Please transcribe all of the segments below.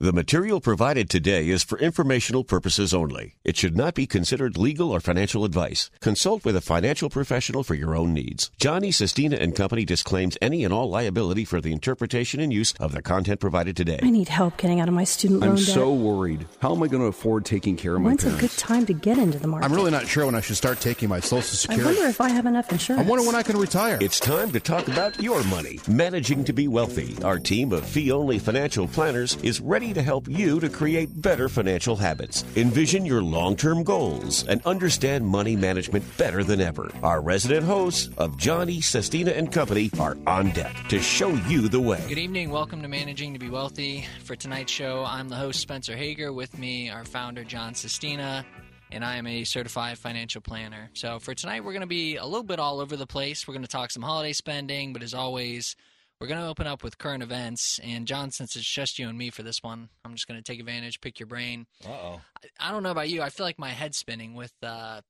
The material provided today is for informational purposes only. It should not be considered legal or financial advice. Consult with a financial professional for your own needs. Johnny Sestina and Company disclaims any and all liability for the interpretation and use of the content provided today. I need help getting out of my student loan I'm debt. so worried. How am I going to afford taking care of my When's a good time to get into the market? I'm really not sure when I should start taking my Social Security. I wonder if I have enough insurance. I wonder when I can retire. It's time to talk about your money. Managing to be wealthy. Our team of fee only financial planners is ready to help you to create better financial habits. Envision your long term goals and understand money management better than ever. Our resident hosts of Johnny, Sestina, and Company are on deck to show you the way. Good evening. Welcome to Managing to Be Wealthy. For tonight's show, I'm the host, Spencer Hager. With me, our founder, John Sestina, and I am a certified financial planner. So for tonight, we're going to be a little bit all over the place. We're going to talk some holiday spending, but as always, we're going to open up with current events. And John, since it's just you and me for this one, I'm just going to take advantage, pick your brain. Uh oh. I, I don't know about you. I feel like my head's spinning with uh,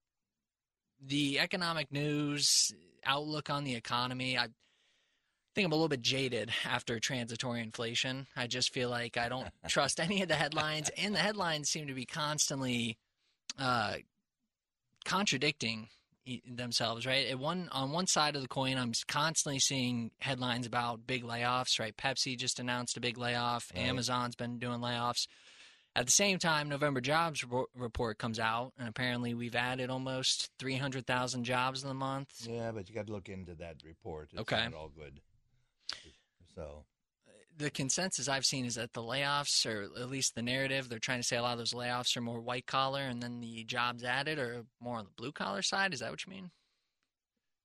the economic news, outlook on the economy. I think I'm a little bit jaded after transitory inflation. I just feel like I don't trust any of the headlines, and the headlines seem to be constantly uh, contradicting themselves. Right, at one on one side of the coin, I'm constantly seeing headlines about big layoffs. Right, Pepsi just announced a big layoff. Right. Amazon's been doing layoffs. At the same time, November jobs report comes out, and apparently we've added almost 300,000 jobs in the month. Yeah, but you got to look into that report. It's Okay. not all good. So the consensus I've seen is that the layoffs, or at least the narrative, they're trying to say a lot of those layoffs are more white collar, and then the jobs added are more on the blue collar side. Is that what you mean?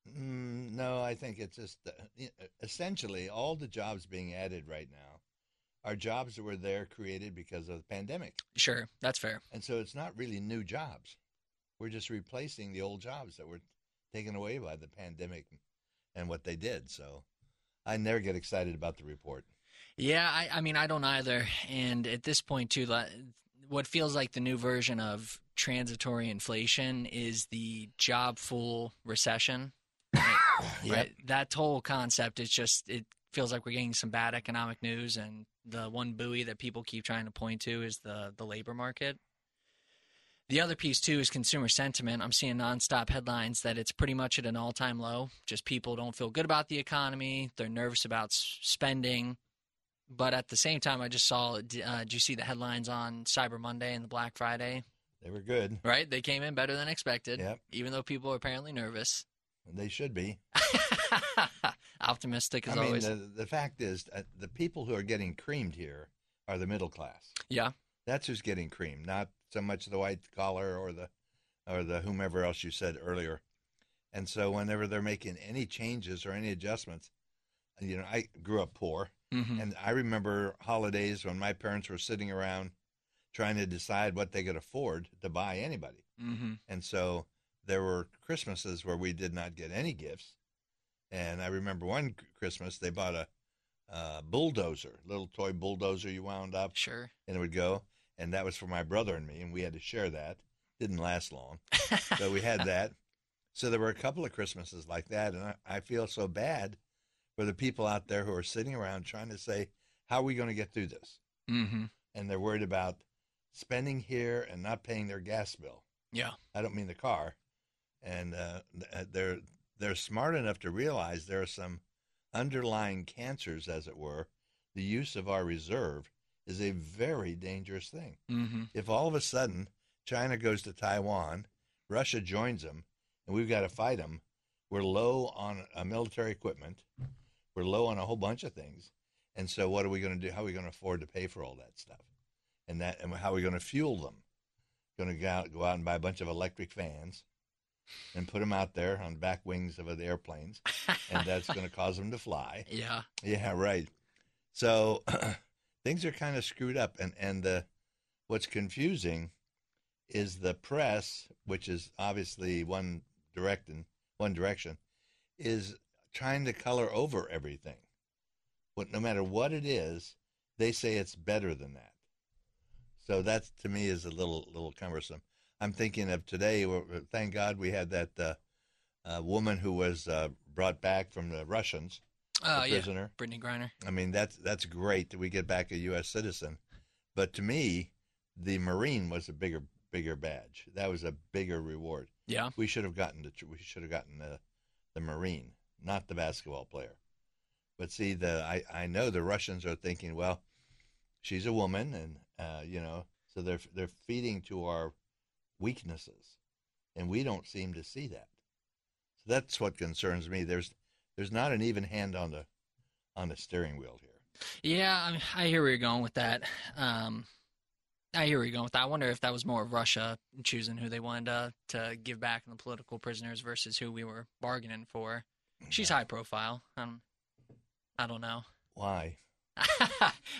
mm, no, I think it's just uh, essentially all the jobs being added right now are jobs that were there created because of the pandemic, Sure, that's fair. and so it's not really new jobs. We're just replacing the old jobs that were taken away by the pandemic and what they did. So I never get excited about the report. Yeah, I, I mean, I don't either. And at this point, too, what feels like the new version of transitory inflation is the job full recession. Right? Yep. Right? That whole concept is just, it feels like we're getting some bad economic news. And the one buoy that people keep trying to point to is the, the labor market. The other piece, too, is consumer sentiment. I'm seeing nonstop headlines that it's pretty much at an all time low. Just people don't feel good about the economy. They're nervous about spending. But at the same time, I just saw. Uh, did you see the headlines on Cyber Monday and the Black Friday? They were good. Right, they came in better than expected. Yep. Even though people are apparently nervous. They should be. Optimistic as I mean, always. the, the fact is, uh, the people who are getting creamed here are the middle class. yeah. That's who's getting creamed, not so much the white collar or the or the whomever else you said earlier. And so, whenever they're making any changes or any adjustments, you know, I grew up poor, hmm and I remember holidays when my parents were sitting around trying to decide what they could afford to buy anybody. hmm And so there were Christmases where we did not get any gifts. And I remember one Christmas they bought a uh, bulldozer, little toy bulldozer you wound up, Sure. and it would go. And that was for my brother and me, and we had to share that. Didn't last long, so we had that. So there were a couple of Christmases like that, and I, I feel so bad for the people out there who are sitting around trying to say, "How are we going to get through this?" hmm And they're worried about spending here and not paying their gas bill. Yeah. I don't mean the car. And uh, they're they're smart enough to realize there are some underlying cancers, as it were. The use of our reserve is a very dangerous thing. hmm If all of a sudden China goes to Taiwan, Russia joins them, and we've got to fight them, we're low on uh, military equipment, we're low on a whole bunch of things, and so what are we going to do? How are we going to afford to pay for all that stuff? And that, and how are we going to fuel them? Going to go out, go out and buy a bunch of electric fans, and put them out there on back wings of the airplanes, and that's going to cause them to fly. Yeah. Yeah, right. So things are kind of screwed up, and and the what's confusing is the press, which is obviously one direction, one direction, is trying to color over everything. What, no matter what it is, they say it's better than that. So that to me is a little little cumbersome. I'm thinking of today. Thank God we had that uh, uh, woman who was uh, brought back from the Russians, Oh, a yeah. prisoner. Brittney Griner. I mean, that's that's great that we get back a U.S. citizen, But to me, the Marine was a bigger bigger badge. That was a bigger reward. Yeah. We should have gotten the we should have gotten the the Marine, not the basketball player. But see, the I, I know the Russians are thinking, well, she's a woman, and uh, you know, so they're they're feeding to our weaknesses, and we don't seem to see that. So that's what concerns me. There's there's not an even hand on the on the steering wheel here. Yeah, I, mean, I hear where you're going with that. Um, I hear where you're going with that. I wonder if that was more of Russia choosing who they wanted to, to give back in the political prisoners versus who we were bargaining for. She's high profile. Um, I don't know. Why?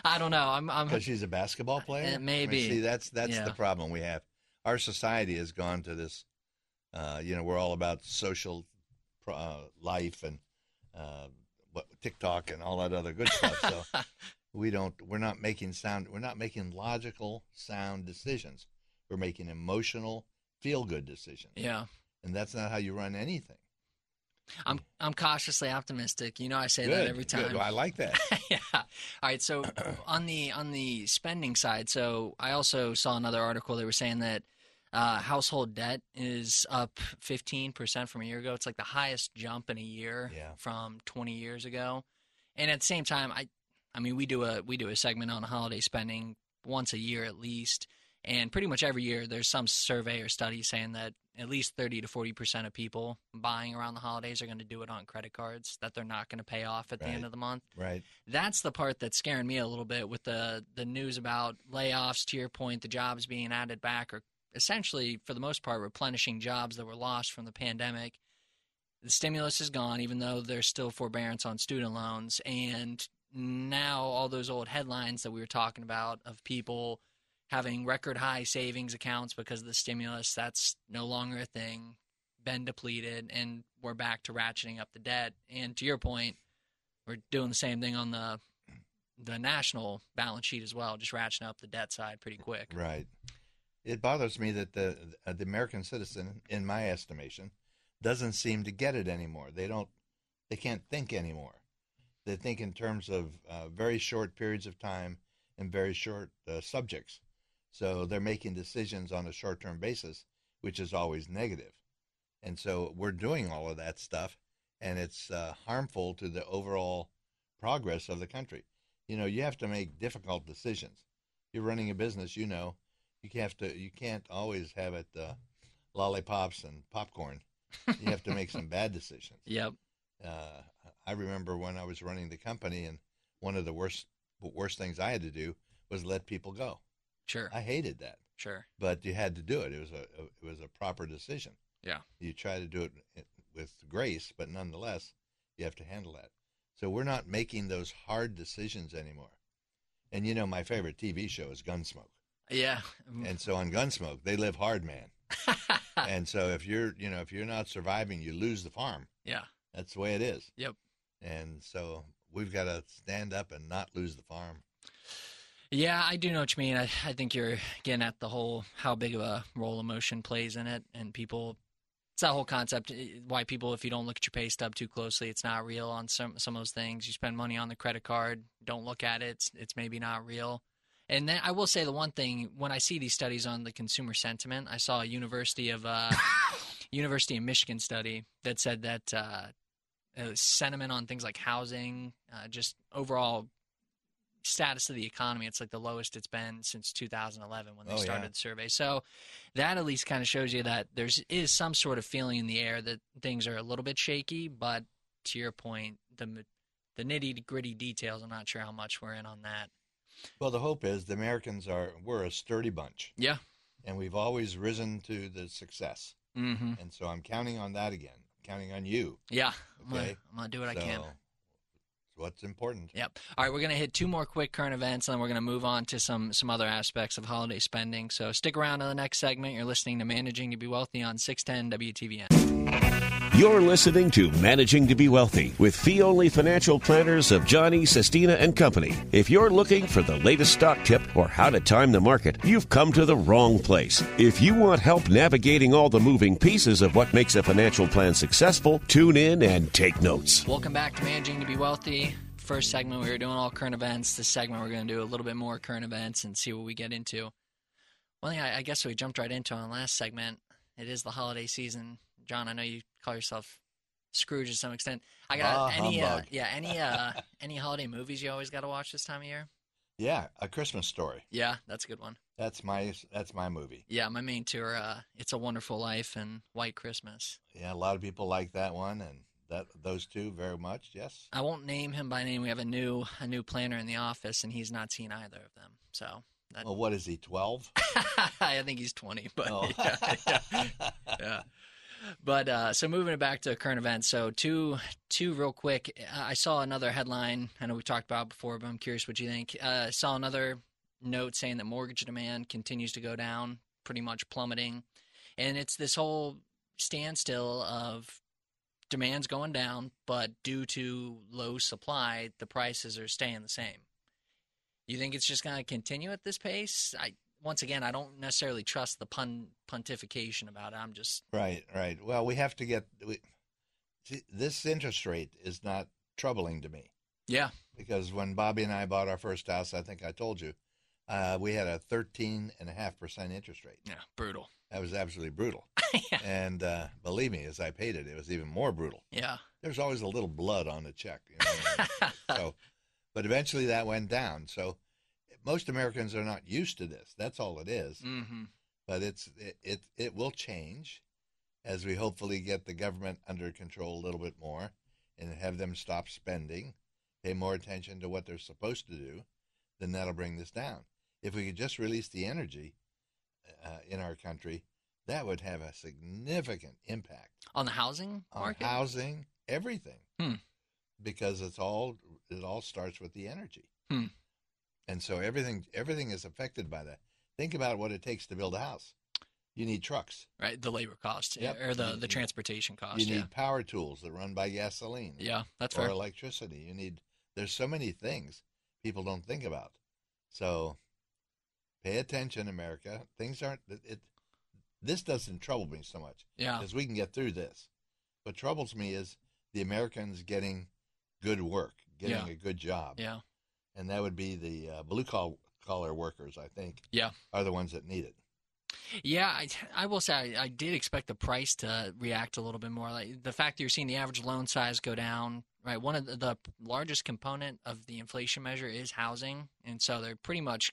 I don't know. I'm. I'm Because she's a basketball player. Uh, I mean, maybe. see, that's that's Yeah. the problem we have. Our society has gone to this. Uh, you know, we're all about social uh, life and uh, what TikTok and all that other good stuff. So we don't. We're not making sound. We're not making logical, sound decisions. We're making emotional, feel good decisions. yeah. And that's not how you run anything. I'm. I'm cautiously optimistic. You know, I say good. that every time. Good. I like that. yeah. All right. So on the on the spending side, so I also saw another article. They were saying that uh, household debt is up 15% from a year ago. It's like the highest jump in a year Yeah. from 20 years ago. And at the same time, I, I mean, we do a we do a segment on holiday spending once a year at least, and pretty much every year there's some survey or study saying that at least 30 to 40 percent of people buying around the holidays are going to do it on credit cards that they're not going to pay off at the end of the month. Right. that's the part that's scaring me a little bit with the the news about layoffs to your point the jobs being added back or essentially for the most part replenishing jobs that were lost from the pandemic. The stimulus is gone even though there's still forbearance on student loans. And now all those old headlines that we were talking about of people having record high savings accounts because of the stimulus that's no longer a thing been depleted and we're back to ratcheting up the debt and to your point we're doing the same thing on the the national balance sheet as well, just ratcheting up the debt side pretty quick. Right. It bothers me that the the American citizen, in my estimation, doesn't seem to get it anymore. They don't. They can't think anymore. They think in terms of uh, very short periods of time and very short uh, subjects. So they're making decisions on a short term basis, which is always negative. And so we're doing all of that stuff, and it's uh, harmful to the overall progress of the country. You know, you have to make difficult decisions. You're running a business, you know, you have to. You can't always have it uh, lollipops and popcorn. You have to make some bad decisions. Yep. Uh, I remember when I was running the company, and one of the worst worst things I had to do was let people go. Sure. I hated that, Sure. but you had to do it. It was a it was a proper decision. Yeah. You try to do it with grace, but nonetheless, you have to handle that. So we're not making those hard decisions anymore. And you know, my favorite TV show is Gunsmoke. Yeah. And so on Gunsmoke, they live hard, man. and so if you're, you know, if you're not surviving, you lose the farm. yeah. That's the way it is. Yep. And so we've got to stand up and not lose the farm. Yeah, I do know what you mean. I, I think you're getting at the whole how big of a role emotion plays in it, and people. It's that whole concept. eh, Why people, if you don't look at your pay stub too closely, it's not real on some some of those things. You spend money on the credit card, don't look at it. It's, it's maybe not real. And then I will say the one thing when I see these studies on the consumer sentiment, I saw a University of uh, University of Michigan study that said that uh, uh, sentiment on things like housing, uh, just overall status of the economy, it's like the lowest it's been since 2011 when they Oh, yeah. started the survey. So that at least kind of shows you that there's is some sort of feeling in the air that things are a little bit shaky. But to your point, the the nitty gritty details, I'm not sure how much we're in on that. Well, the hope is the Americans are, we're a sturdy bunch Yeah. and we've always risen to the success. Mm-hmm. And so I'm counting on that again, counting on you. Yeah. I'm gonna, Okay. I'm gonna do what I can. It's what's important. Yep. All right, we're gonna hit two more quick current events, and then we're gonna move on to some some other aspects of holiday spending. So stick around to the next segment. You're listening to Managing to Be Wealthy on 610 WTVN. You're listening to Managing to Be Wealthy with fee only financial planners of Johnny, Sestina, and Company. If you're looking for the latest stock tip or how to time the market, you've come to the wrong place. If you want help navigating all the moving pieces of what makes a financial plan successful, tune in and take notes. Welcome back to Managing to Be Wealthy. First segment we were doing all current events. This segment we're going to do a little bit more current events and see what we get into. One thing I, I guess we jumped right into on the last segment. It is the holiday season, John. I know you call yourself Scrooge to some extent. I got Ah, any uh, yeah any uh, any holiday movies you always got to watch this time of year. Yeah, A Christmas Story. Yeah, that's a good one. That's my that's my movie. Yeah, my main two are uh, It's a Wonderful Life and White Christmas. Yeah, a lot of people like that one, and that those two very much. Yes. I won't name him by name. We have a new a new planner in the office, and he's not seen either of them. So that, Well, what is he? Twelve? I think he's twenty, but Oh. yeah, yeah, yeah. But uh, so moving it back to current events. So two two real quick. I saw another headline. I know we talked about it before, but I'm curious what you think. Uh, I saw another note saying that mortgage demand continues to go down, pretty much plummeting, and it's this whole standstill of demand's going down, but due to low supply, the prices are staying the same. You think it's just going to continue at this pace? I once again, I don't necessarily trust the pun pontification about it. I'm just Right, right. Well, we have to get we, see, this interest rate is not troubling to me yeah, because when Bobby and I bought our first house, I think I told you, uh, we had a thirteen and a half percent interest rate. yeah, brutal. That was absolutely brutal. yeah. And uh, believe me, as I paid it, it was even more brutal. yeah, There's always a little blood on the check. You know? so, but eventually that went down. So most Americans are not used to this. That's all it is. hmm But it's it, it it will change as we hopefully get the government under control a little bit more and have them stop spending, pay more attention to what they're supposed to do. Then that'll bring this down. If we could just release the energy uh, in our country, that would have a significant impact On the housing on market, housing, everything, Hmm. because it's all it all starts with the energy, Hmm. and so everything everything is affected by that. Think about what it takes to build a house. You need trucks. right? The labor cost Yep. or the the transportation cost. you need yeah, power tools that run by gasoline. yeah, that's or fair. electricity. You need. There's so many things people don't think about. So, pay attention, America. Things aren't. It. it this doesn't trouble me so much. Yeah, because we can get through this. What troubles me is the Americans getting good work, getting Yeah. a good job, yeah, and that would be the uh, blue collar collar workers. I think yeah. are the ones that need it. Yeah, I, I will say I, I did expect the price to react a little bit more. Like the fact that you're seeing the average loan size go down, right? One of the, the largest component of the inflation measure is housing, and so they're pretty much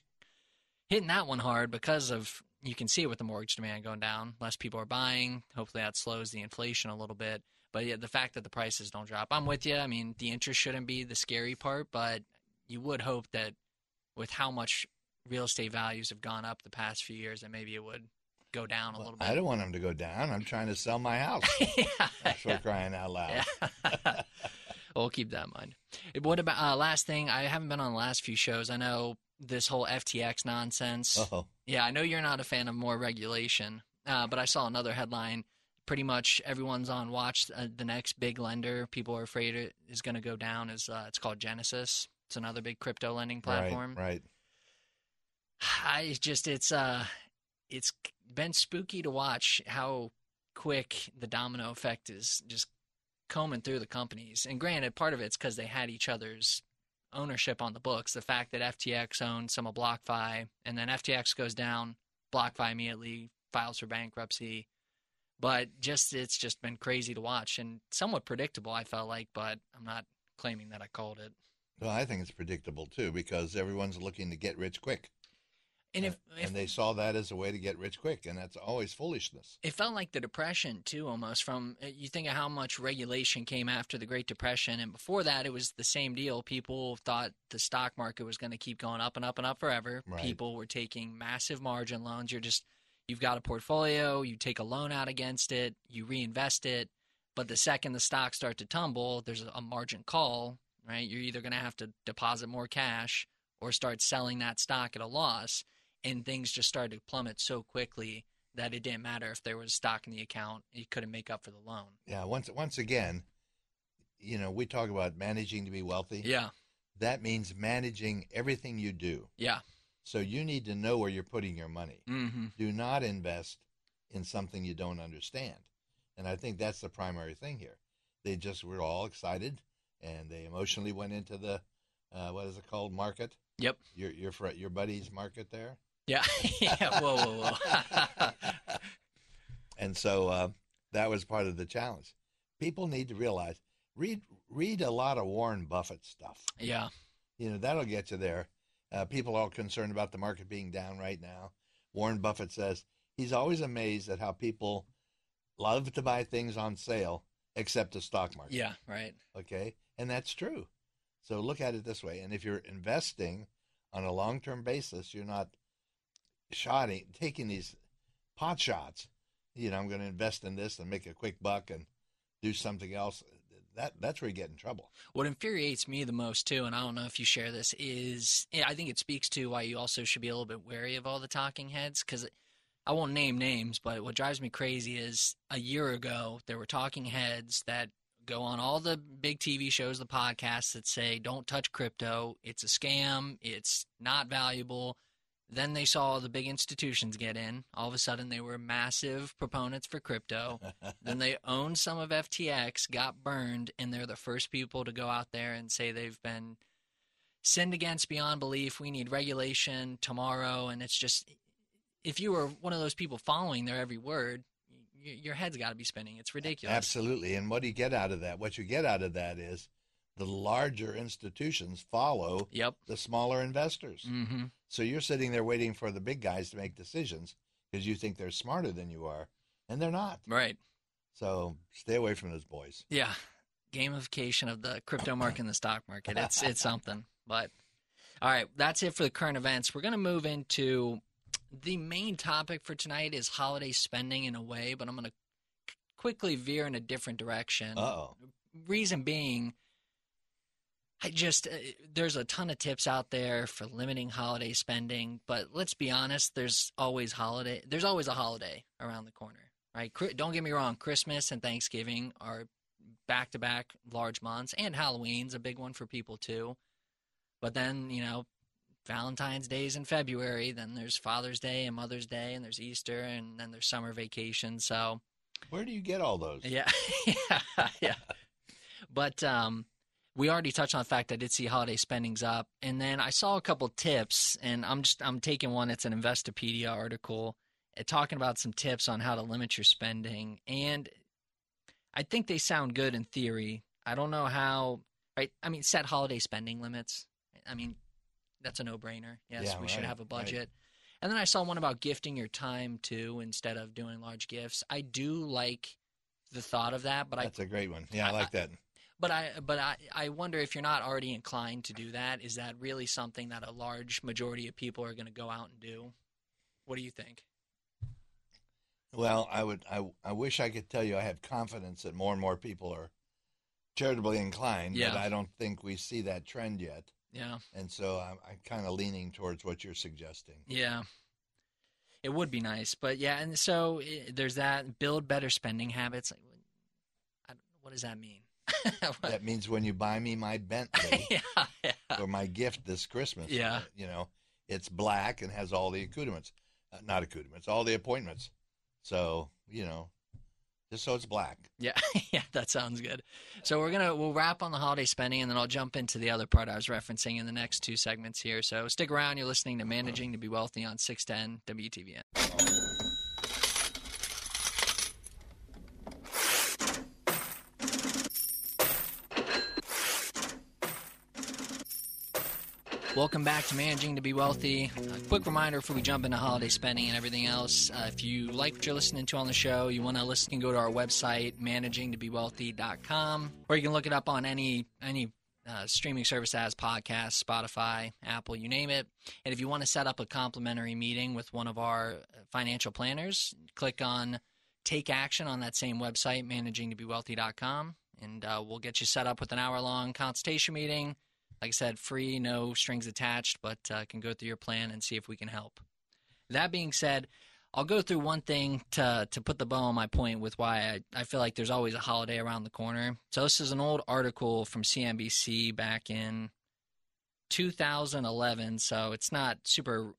hitting that one hard because of you can see it with the mortgage demand going down. Less people are buying. Hopefully, that slows the inflation a little bit. But yeah, the fact that the prices don't drop, I'm with you. I mean, the interest shouldn't be the scary part, but you would hope that with how much real estate values have gone up the past few years, that maybe it would go down a Well, little bit. I don't want them to go down. I'm trying to sell my house. yeah, for crying out loud. yeah. we'll keep that in mind. What about uh, last thing? I haven't been on the last few shows. I know this whole FTX nonsense. Oh, Yeah, I know you're not a fan of more regulation, uh, but I saw another headline. Pretty much everyone's on watch. Uh, the next big lender people are afraid it is going to go down is uh, it's called Genesis. It's another big crypto lending platform. Right, right. I just it's uh it's been spooky to watch how quick the domino effect is just combing through the companies. And granted, part of it's because they had each other's ownership on the books. The fact that FTX owned some of BlockFi, and then FTX goes down, BlockFi immediately files for bankruptcy. But just it's just been crazy to watch and somewhat predictable. I felt like, but I'm not claiming that I called it. Well, I think it's predictable too because everyone's looking to get rich quick, And if, if and they saw that as a way to get rich quick, and that's always foolishness. It felt like the Depression too, almost. From uh, you think of how much regulation came after the Great Depression, and before that, it was the same deal. People thought the stock market was going to keep going up and up and up forever. Right. People were taking massive margin loans. You're just you've got a portfolio, you take a loan out against it, you reinvest it, but the second the stocks start to tumble, there's a margin call. Right, you're either going to have to deposit more cash or start selling that stock at a loss, and things just started to plummet so quickly that it didn't matter if there was stock in the account; you couldn't make up for the loan. Yeah. Once, once again, you know, we talk about managing to be wealthy. Yeah, That means managing everything you do. yeah, So you need to know where you're putting your money. mm-hmm. Do not invest in something you don't understand. And I think that's the primary thing here. They just were all excited and they emotionally went into the uh, what is it called market? Yep. Your your your buddy's market there. Yeah. yeah. Whoa, whoa, whoa. And so uh, that was part of the challenge. People need to realize read read a lot of Warren Buffett stuff. yeah. You know that'll get you there. Uh, people are all concerned about the market being down right now. Warren Buffett says he's always amazed at how people love to buy things on sale, except the stock market. Yeah. Right. Okay, and that's true. So look at it this way: and if you're investing on a long-term basis, you're not shotting, eh, taking these pot shots. You know, I'm going to invest in this and make a quick buck and do something else. That that's where you get in trouble. What infuriates me the most too, and I don't know if you share this, is I think it speaks to why you also should be a little bit wary of all the talking heads because I won't name names, but what drives me crazy is a year ago there were talking heads that go on all the big TV shows, the podcasts that say don't touch crypto, it's a scam, it's not valuable. Then they saw the big institutions get in. All of a sudden, they were massive proponents for crypto. then they owned some of FTX, got burned, and they're the first people to go out there and say they've been sinned against beyond belief. We need regulation tomorrow. And it's just, if you were one of those people following their every word, y- your head's got to be spinning. It's ridiculous. Absolutely. And what do you get out of that? What you get out of that is the larger institutions follow Yep. the smaller investors. Mm-hmm. So you're sitting there waiting for the big guys to make decisions because you think they're smarter than you are, and they're not. Right. So stay away from those boys. Yeah, gamification of the crypto market and the stock market. It's it's something. But all right, that's it for the current events. We're going to move into the main topic for tonight is holiday spending in a way, but I'm going to quickly veer in a different direction. Uh oh. Reason being, I just uh, there's a ton of tips out there for limiting holiday spending, but let's be honest, there's always holiday. There's always a holiday around the corner, right? Don't get me wrong, Christmas and Thanksgiving are back-to-back large months, and Halloween's a big one for people too. But then you know, Valentine's Day's in February. Then there's Father's Day and Mother's Day, and there's Easter, and then there's summer vacation. So Where do you get all those? yeah, yeah, yeah. But um, we already touched on the fact I did see holiday spendings up, and then I saw a couple tips, and I'm just I'm taking one. It's an Investopedia article uh, talking about some tips on how to limit your spending, and I think they sound good in theory. I don't know how. Right? I mean, set holiday spending limits. I mean, that's a no-brainer. Yes, Yeah, we should have a right. budget. And then I saw one about gifting your time too instead of doing large gifts. I do like the thought of that, but I That's a great one. Yeah, I I- like that. But I but I, I wonder if you're not already inclined to do that, is that really something that a large majority of people are going to go out and do? What do you think? Well, I would. I, I wish I could tell you I have confidence that more and more people are charitably inclined, Yeah. but I don't think we see that trend yet. Yeah. And so I'm, I'm kind of leaning towards what you're suggesting. Yeah. It would be nice, but yeah, and so eh, there's that build better spending habits. Like, I, what does that mean? That means when you buy me my Bentley yeah, yeah, or my gift this Christmas, Yeah. uh, you know, it's black and has all the accoutrements, uh, not accoutrements, all the appointments. So you know, just so it's black. yeah, yeah. That sounds good. So we're gonna we'll wrap on the holiday spending, and then I'll jump into the other part I was referencing in the next two segments here. So stick around. You're listening to Managing to Be Wealthy on 610 WTVN. Welcome back to Managing to Be Wealthy. A quick reminder before we jump into holiday spending and everything else. Uh, if you like what you're listening to on the show, you want to listen, go to our website, managingtobewealthy.com, or you can look it up on any any uh, streaming service as podcasts, Spotify, Apple, you name it. And if you want to set up a complimentary meeting with one of our financial planners, click on Take Action on that same website, managingtobewealthy.com, and uh, we'll get you set up with an hour long consultation meeting like I said, free, no strings attached, but uh, can go through your plan and see if we can help. That being said, I'll go through one thing to to put the bow on my point with why I, I feel like there's always a holiday around the corner. So this is an old article from CNBC back in 2011, so it's not super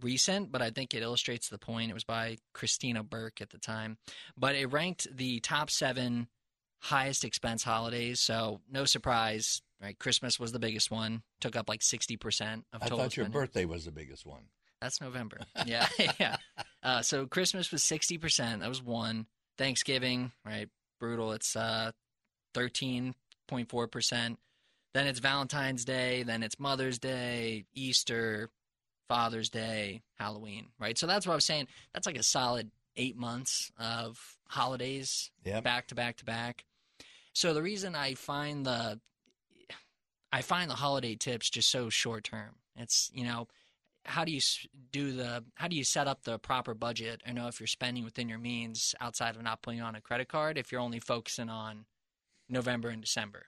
recent, but I think it illustrates the point. It was by Christina Burke at the time, but it ranked the top seven highest expense holidays. So no surprise, right? Christmas was the biggest one, took up like 60% of I total thought your spending. birthday was the biggest one. That's November. Yeah, yeah. Uh, so Christmas was sixty percent. That was one. Thanksgiving, right? Brutal. It's uh, thirteen point four percent. Then it's Valentine's Day. Then it's Mother's Day, Easter, Father's Day, Halloween. Right. So that's what I was saying. That's like a solid eight months of holidays Yep. back to back to back. So the reason I find the I find the holiday tips just so short term. It's you know how do you do the how do you set up the proper budget and know if you're spending within your means outside of not putting on a credit card if you're only focusing on November and December.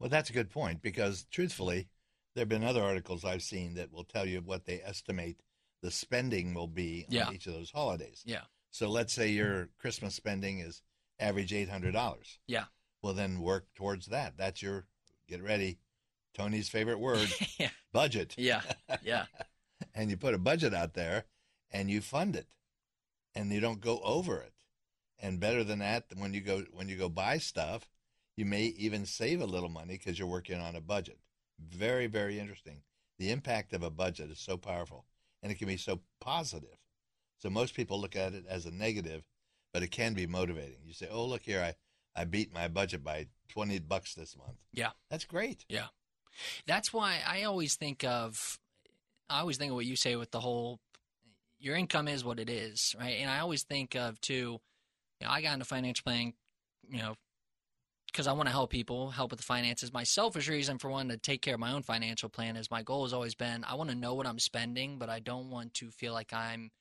Well, that's a good point because truthfully, there have been other articles I've seen that will tell you what they estimate the spending will be Yeah. on each of those holidays. Yeah. So let's say your Christmas spending is average eight hundred dollars. Yeah. Well, then work towards that. That's your get ready. Tony's favorite word, yeah. budget. Yeah. Yeah. and you put a budget out there and you fund it and you don't go over it and better than that when you go when you go buy stuff you may even save a little money because you're working on a budget very very interesting the impact of a budget is so powerful and it can be so positive so most people look at it as a negative but it can be motivating you say oh look here i i beat my budget by 20 bucks this month Yeah. that's great Yeah. That's why I always think of I always think of what you say with the whole your income is what it is, right? And I always think of too, you know, I got into financial planning, you know, because I want to help people, help with the finances. My selfish reason for wanting to take care of my own financial plan is my goal has always been I want to know what I'm spending, but I don't want to feel like I'm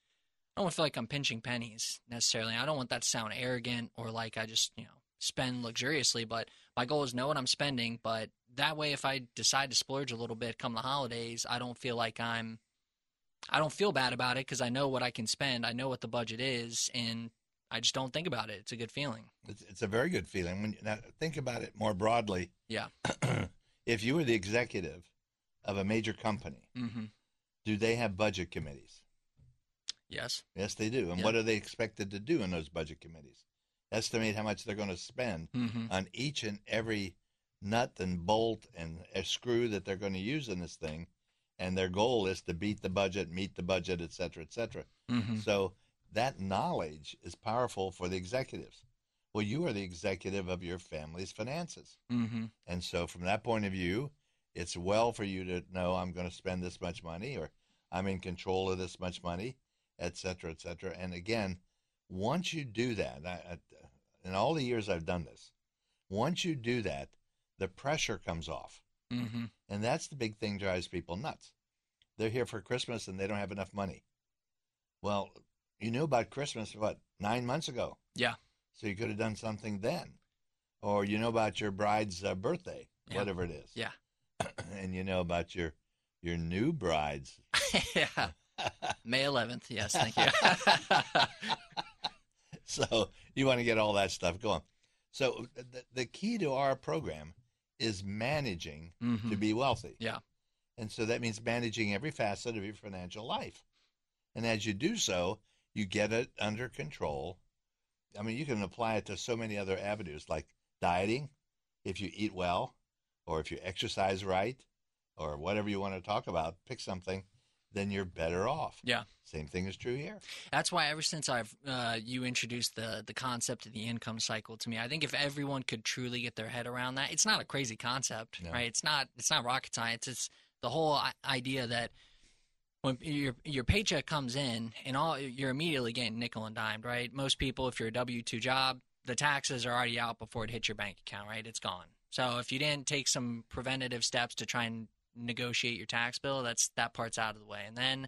I don't want to feel like I'm pinching pennies necessarily. I don't want that to sound arrogant or like I just, you know, spend luxuriously, but my goal is know what I'm spending, but that way if I decide to splurge a little bit come the holidays, I don't feel like I'm I don't feel bad about it because I know what I can spend. I know what the budget is and I just don't think about it. It's a good feeling. It's, it's a very good feeling. When now think about it more broadly. Yeah. if you were the executive of a major company, Mhm. do they have budget committees? Yes. Yes, they do. And Yeah. what are they expected to do in those budget committees? Estimate how much they're going to spend Mhm. on each and every nut and bolt and a screw that they're going to use in this thing. And their goal is to beat the budget, meet the budget, et cetera, et cetera. Mhm. So that knowledge is powerful for the executives. Well, you are the executive of your family's finances. Mhm. And so, from that point of view, it's well for you to know I'm going to spend this much money or I'm in control of this much money, et cetera, et cetera. And again, once you do that, I, I, in all the years I've done this, once you do that, the pressure comes off. Mhm. And that's the big thing drives people nuts. They're here for Christmas and they don't have enough money. Well, you knew about Christmas, what, nine months ago? Yeah. So you could have done something then. Or you know about your bride's uh, birthday, Yeah. whatever it is. Yeah. and you know about your your new bride's. yeah. May 11th. Yes, thank you. so you want to get all that stuff going. So the, the key to our program is managing to Mhm. be wealthy. Yeah. And so that means managing every facet of your financial life. And as you do so, you get it under control. I mean, you can apply it to so many other avenues like dieting, if you eat well, or if you exercise right, or whatever you want to talk about, pick something, then you're better off. Yeah. Same thing is true here. That's why ever since I've uh, you introduced the the concept of the income cycle to me, I think if everyone could truly get their head around that, it's not a crazy concept, No. right? It's not it's not rocket science. It's the whole idea that when your your paycheck comes in and all you're immediately getting nickel and dimed, right? Most people, if you're a W two job, the taxes are already out before it hits your bank account, right? It's gone. So if you didn't take some preventative steps to try and negotiate your tax bill, that's that part's out of the way, and then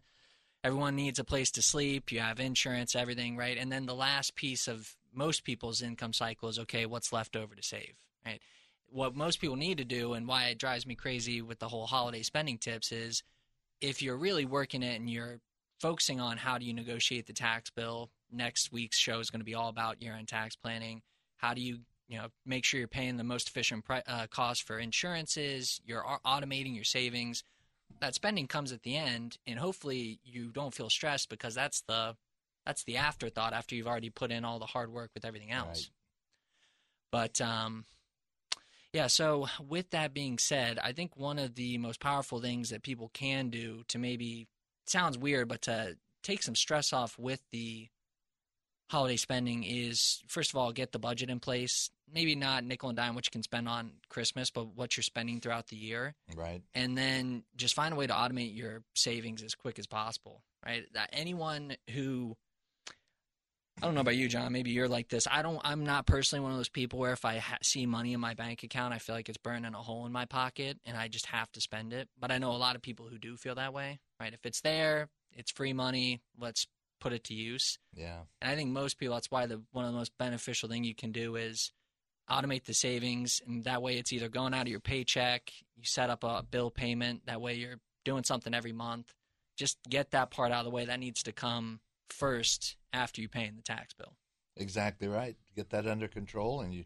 everyone needs a place to sleep you have insurance everything right? And then the last piece of most people's income cycle is okay what's left over to save right? What most people need to do and why it drives me crazy with the whole holiday spending tips is if you're really working it and you're focusing on how do you negotiate the tax bill next week's show is going to be all about year-end tax planning. How do you you know make sure you're paying the most efficient pri- uh, cost for insurances you're automating your savings that spending comes at the end and hopefully you don't feel stressed because that's the that's the afterthought after you've already put in all the hard work with everything else. But um, yeah, so with that being said, I think one of the most powerful things that people can do to maybe sounds weird, but to take some stress off with the holiday spending is first of all get the budget in place. Maybe not nickel and dime what you can spend on Christmas, but what you're spending throughout the year, Right. and then just find a way to automate your savings as quick as possible. Right? That anyone who I don't know about you, John. Maybe you're like this. I don't. I'm not personally one of those people where if I ha- see money in my bank account, I feel like it's burning a hole in my pocket, and I just have to spend it. But I know a lot of people who do feel that way. Right? If it's there, it's free money. Let's put it to use. Yeah. And I think most people. That's why the one of the most beneficial thing you can do is automate the savings, and that way it's either going out of your paycheck. You set up a bill payment. That way you're doing something every month. Just get that part out of the way. That needs to come first after you paying the tax bill. Exactly right. Get that under control, and you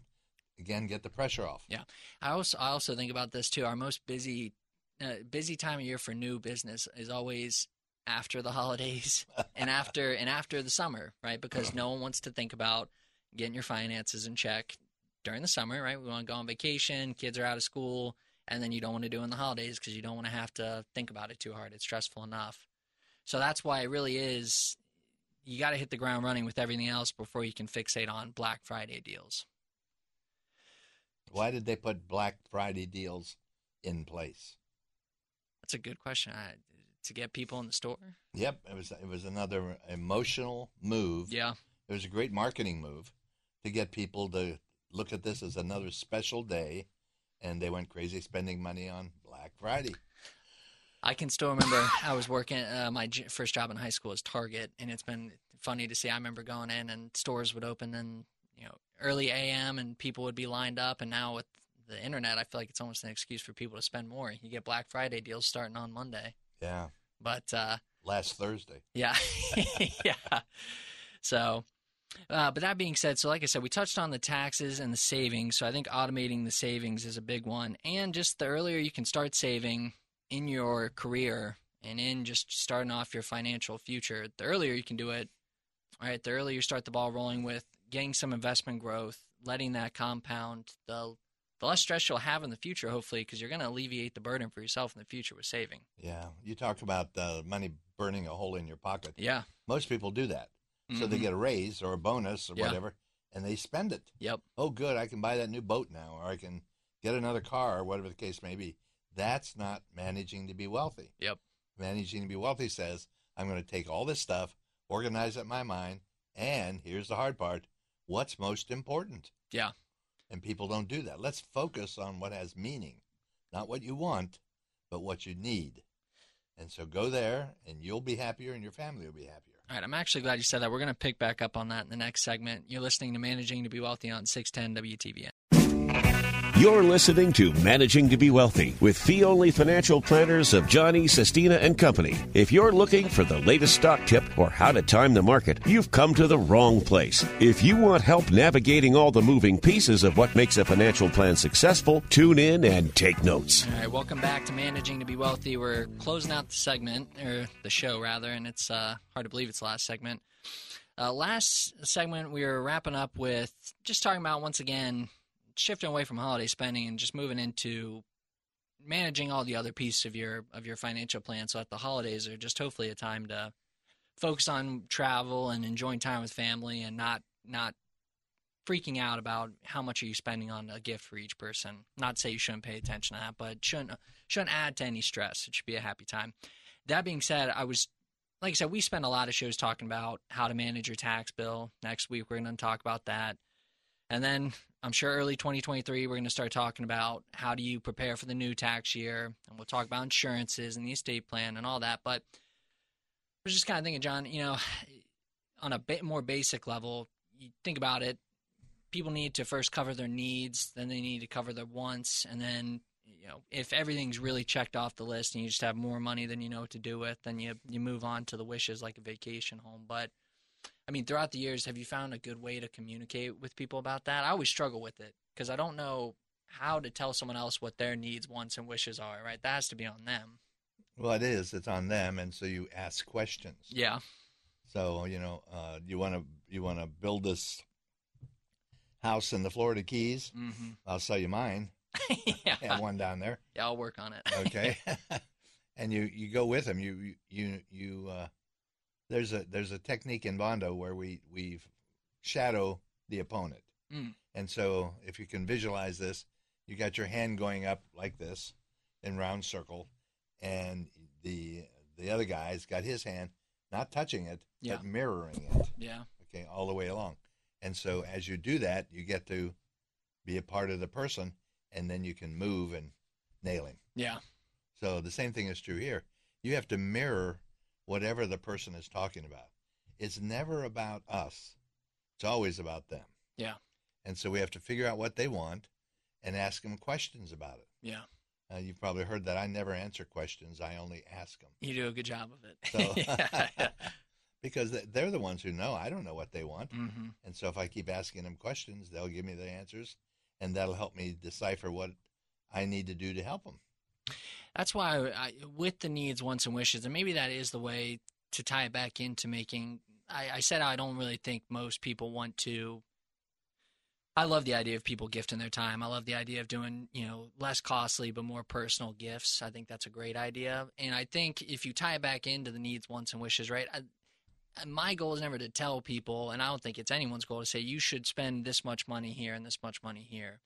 again get the pressure off. Yeah. I also I also think about this too. Our most busy uh, busy time of year for new business is always after the holidays and after and after the summer, right? Because no one wants to think about getting your finances in check during the summer, right? We want to go on vacation, kids are out of school, and then you don't want to do it in the holidays because you don't want to have to think about it too hard. It's stressful enough. So that's why it really is you got to hit the ground running with everything else before you can fixate on Black Friday deals. Why did they put Black Friday deals in place? That's a good question. I, to get people in the store. Yep, it was it was another emotional move. Yeah, It was a great marketing move to get people to look at this as another special day, and they went crazy spending money on Black Friday. I can still remember I was working. Uh, my j- first job in high school was Target, and it's been funny to see. I remember going in and stores would open in you know early a.m. and people would be lined up, and now with the internet, I feel like it's almost an excuse for people to spend more. You get Black Friday deals starting on Monday, Yeah, but uh, last Thursday. Yeah. yeah. So, uh, but that being said, so like I said, we touched on the taxes and the savings. So I think automating the savings is a big one. And just the earlier you can start saving in your career and in just starting off your financial future, the earlier you can do it, all right, The earlier you start the ball rolling with getting some investment growth, letting that compound, the the less stress you'll have in the future, hopefully, because you're going to alleviate the burden for yourself in the future with saving. Yeah, you talk about uh, money burning a hole in your pocket. Yeah. Most people do that, so they Mhm. get a raise or a bonus or Yeah. whatever, and they spend it. Yep. Oh, good, I can buy that new boat now, or I can get another car, or whatever the case may be. That's not managing to be wealthy. Yep. Managing to be wealthy says, I'm going to take all this stuff, organize it in my mind, and here's the hard part what's most important? Yeah. And people don't do that. Let's focus on what has meaning, not what you want, but what you need. And so go there, and you'll be happier, and your family will be happier. All right, I'm actually glad you said that. We're going to pick back up on that in the next segment. You're listening to Managing to Be Wealthy on 610 WTVN. You're listening to Managing to Be Wealthy with fee only financial planners of Johnny, Sestina, and Company. If you're looking for the latest stock tip or how to time the market, you've come to the wrong place. If you want help navigating all the moving pieces of what makes a financial plan successful, tune in and take notes. All right, welcome back to Managing to Be Wealthy. We're closing out the segment, or the show rather, and it's uh, hard to believe it's the last segment. Uh, last segment, we were wrapping up with just talking about once again shifting away from holiday spending and just moving into managing all the other pieces of your of your financial plan. So that the holidays are just hopefully a time to focus on travel and enjoying time with family and not not freaking out about how much are you spending on a gift for each person. Not to say you shouldn't pay attention to that, but shouldn't shouldn't add to any stress. It should be a happy time. That being said, I was like I said, we spend a lot of shows talking about how to manage your tax bill. Next week we're going to talk about that. And then I'm sure early 2023 we're going to start talking about how do you prepare for the new tax year, and we'll talk about insurances and the estate plan and all that. But I was just kind of thinking, John, you know, on a bit more basic level, you think about it. People need to first cover their needs, then they need to cover their wants, and then you know if everything's really checked off the list and you just have more money than you know what to do with, then you you move on to the wishes like a vacation home. But I mean, throughout the years, have you found a good way to communicate with people about that? I always struggle with it because I don't know how to tell someone else what their needs, wants, and wishes are. Right? That has to be on them. Well, it is. It's on them, and so you ask questions. Yeah. So you know, uh, you want to you want to build this house in the Florida Keys. Mm-hmm. I'll sell you mine. yeah. Have one down there. yeah, I'll work on it. Okay. and you you go with them. You you you. Uh, there's a there's a technique in Bondo where we we shadow the opponent. Mm. And so if you can visualize this, you got your hand going up like this in round circle, and the the other guy's got his hand not touching it, Yeah. but mirroring it. yeah. Okay, all the way along. And so as you do that, you get to be a part of the person, and then you can move and nail him. Yeah. So the same thing is true here. You have to mirror whatever the person is talking about. It's never about us. It's always about them. Yeah. And so we have to figure out what they want and ask them questions about it. Yeah. Uh, you've probably heard that I never answer questions. I only ask them You do a good job of it. So- yeah. because they're the ones who know. I don't know what they want. hmm And so if I keep asking them questions, they'll give me the answers and that'll help me decipher what I need to do to help them. That's why I, with the needs, wants, and wishes, and maybe that is the way to tie it back into making. I, I said I don't really think most people want to. I love the idea of people gifting their time. I love the idea of doing, you know, less costly but more personal gifts. I think that's a great idea. And I think if you tie it back into the needs, wants, and wishes, right? I, my goal is never to tell people, and I don't think it's anyone's goal to say you should spend this much money here and this much money here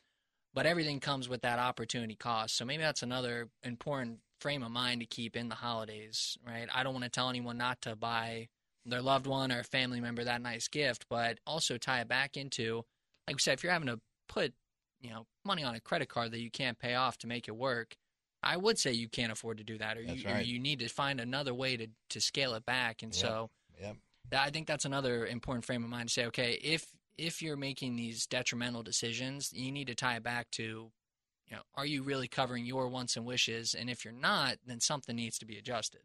but everything comes with that opportunity cost. So maybe that's another important frame of mind to keep in the holidays, right? I don't want to tell anyone not to buy their loved one or a family member that nice gift, but also tie it back into, like we said, if you're having to put, you know, money on a credit card that you can't pay off to make it work, I would say you can't afford to do that, or, you, or you need to find another way to to scale it back. And Yep. so Yep. that- I think that's another important frame of mind to say, okay, if if you're making these detrimental decisions, you need to tie it back to, you know, are you really covering your wants and wishes? And if you're not, then something needs to be adjusted.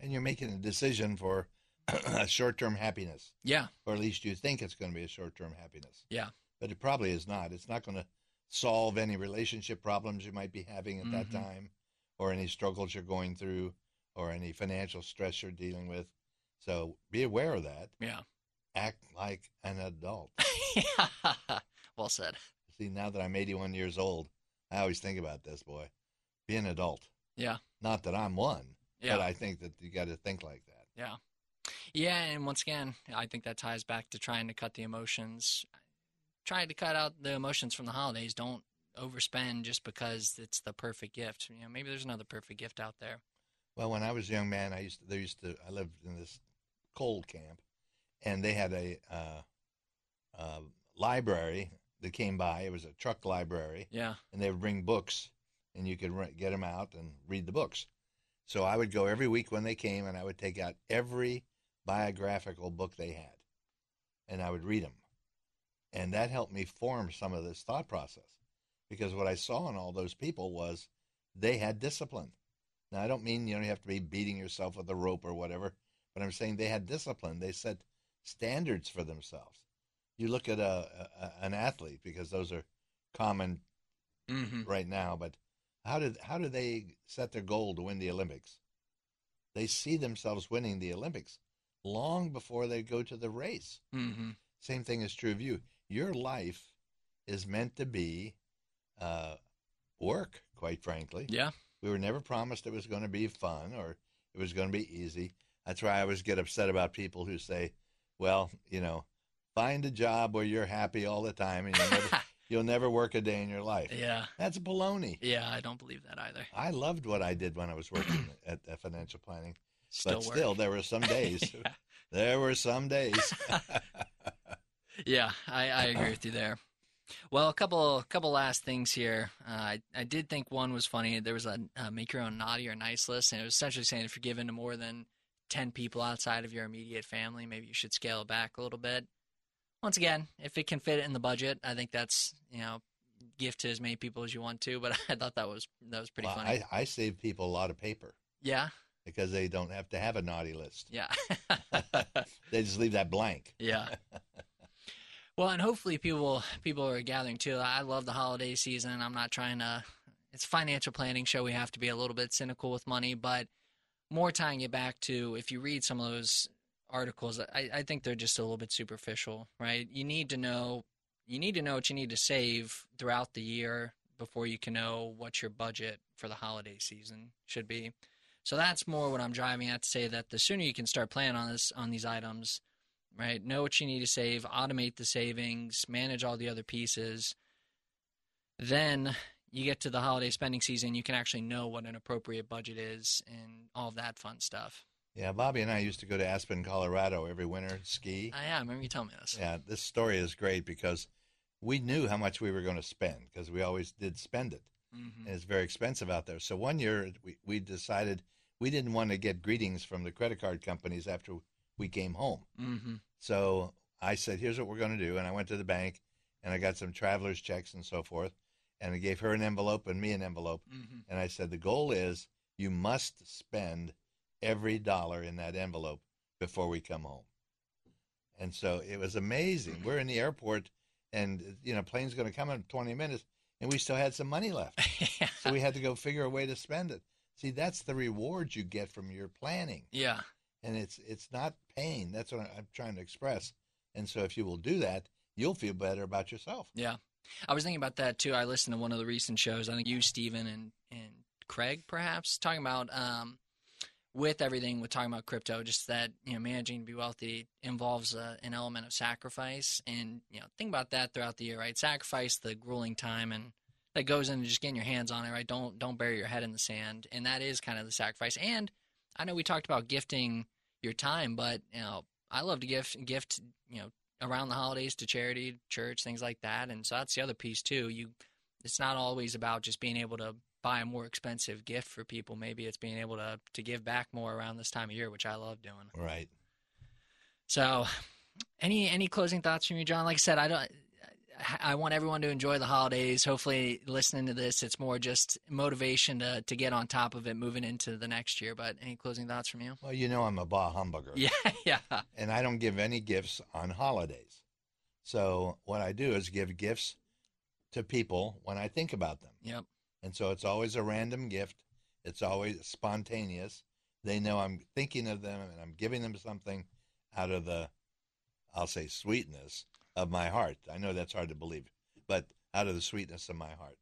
And you're making a decision for short term happiness, Yeah, or at least you think it's going to be a short term happiness. yeah, But it probably is not. It's not going to solve any relationship problems you might be having at that Mhm. time, or any struggles you're going through, or any financial stress you're dealing with. So be aware of that. yeah. Act like an adult. yeah. well said. See, now that I'm 81 years old, I always think about this, boy. Be an adult. Yeah, Not that I'm one, yeah, but I think that you got to think like that. yeah, yeah. And once again, I think that ties back to trying to cut the emotions, trying to cut out the emotions from the holidays. Don't overspend just because it's the perfect gift. You know, maybe there's another perfect gift out there. Well, when I was a young man, I used to, there used to I lived in this cold camp, and they had a uh, uh, library that came by. It was a truck library, Yeah, and they would bring books, and you could re- get them out and read the books. So I would go every week when they came, and I would take out every biographical book they had, and I would read them, and that helped me form some of this thought process, because what I saw in all those people was they had discipline. Now I don't mean you don't have to be beating yourself with a rope or whatever, but I'm saying they had discipline. They set standards for themselves. You look at a, a an athlete because those are common mm-hmm. right now, but how did how do they set their goal to win the Olympics? They see themselves winning the Olympics long before they go to the race. Mm-hmm. Same thing is true of you. Your life is meant to be uh, work, quite frankly. Yeah. We were never promised it was going to be fun or it was going to be easy. That's why I always get upset about people who say, well, you know, find a job where you're happy all the time and you'll never, you'll never work a day in your life. Yeah. That's a baloney. Yeah, I don't believe that either. I loved what I did when I was working at, at financial planning, Still but work. still, there were some days. Yeah. There were some days. Yeah, I, I agree with you there. Well, a couple couple last things here. Uh, I I did think one was funny. There was a uh, make your own naughty or nice list, and it was essentially saying if you're given to more than ten people outside of your immediate family, maybe you should scale it back a little bit. Once again, if it can fit in the budget, I think that's you know gift to as many people as you want to. But I thought that was that was pretty Well, funny. I, I save people a lot of paper yeah, because they don't have to have a naughty list. yeah. They just leave that blank. Yeah. well, and hopefully people people are gathering too. I love the holiday season. I'm not trying to. It's financial planning show. We have to be a little bit cynical with money, but more tying it back to if you read some of those articles, I, I think they're just a little bit superficial, right? You need to know you need to know what you need to save throughout the year before you can know what your budget for the holiday season should be. So that's more what I'm driving at to say that the sooner you can start planning on this on these items, right? Know what you need to save, automate the savings, manage all the other pieces. Then you get to the holiday spending season, you can actually know what an appropriate budget is and all that fun stuff. Yeah, Bobby and I used to go to Aspen, Colorado every winter ski. Yeah, I remember you telling me this. Yeah, this story is great because we knew how much we were going to spend because we always did spend it. hmm And it's very expensive out there. So one year we, we decided we didn't want to get greetings from the credit card companies after we came home. hmm So I said, here's what we're going to do. And I went to the bank and I got some traveler's checks and so forth. And I gave her an envelope and me an envelope. hmm And I said, the goal is you must spend every dollar in that envelope before we come home. And so it was amazing. We're in the airport and, you know, plane's going to come in 20 minutes and we still had some money left. So we had to go figure a way to spend it. See, that's the reward you get from your planning. yeah. And it's it's not pain. That's what I'm trying to express. And so if you will do that, you'll feel better about yourself. Yeah. I was thinking about that too. I listened to one of the recent shows. I think you, Steven, and, and Craig, perhaps, talking about um, with everything, with talking about crypto, just that, you know, managing to be wealthy involves uh, an element of sacrifice. And, you know, think about that throughout the year, right? Sacrifice the grueling time and that goes into just getting your hands on it, right? Don't don't bury your head in the sand. And that is kind of the sacrifice. And I know we talked about gifting your time, but, you know, I love to gift, gift, you know, around the holidays to charity, church, things like that. And so that's the other piece too. You, it's not always about just being able to buy a more expensive gift for people. Maybe it's being able to to give back more around this time of year, which I love doing. Right. So, any any closing thoughts from you, John? Like I said, I don't. I want everyone to enjoy the holidays. Hopefully, listening to this, it's more just motivation to to get on top of it moving into the next year. But any closing thoughts from you? Well, you know I'm a bah humbugger. Yeah, yeah, And I don't give any gifts on holidays. So what I do is give gifts to people when I think about them. yep, And so it's always a random gift. It's always spontaneous. They know I'm thinking of them and I'm giving them something out of the, I'll say, sweetness of my heart. I know that's hard to believe, but out of the sweetness of my heart.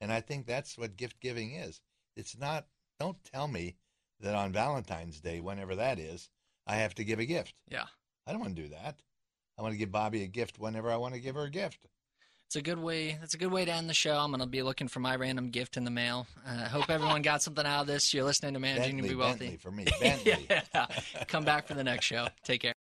And I think that's what gift giving is. It's not, don't tell me that on Valentine's Day, whenever that is, I have to give a gift. yeah. I don't want to do that. I want to give Bobby a gift whenever I want to give her a gift. It's a good way. It's a good way to end the show. I'm gonna be looking for my random gift in the mail. I uh, hope everyone got something out of this. You're listening to Managing Bentley, to Be Wealthy. Bentley for me. Bentley. yeah. Come back for the next show. Take care.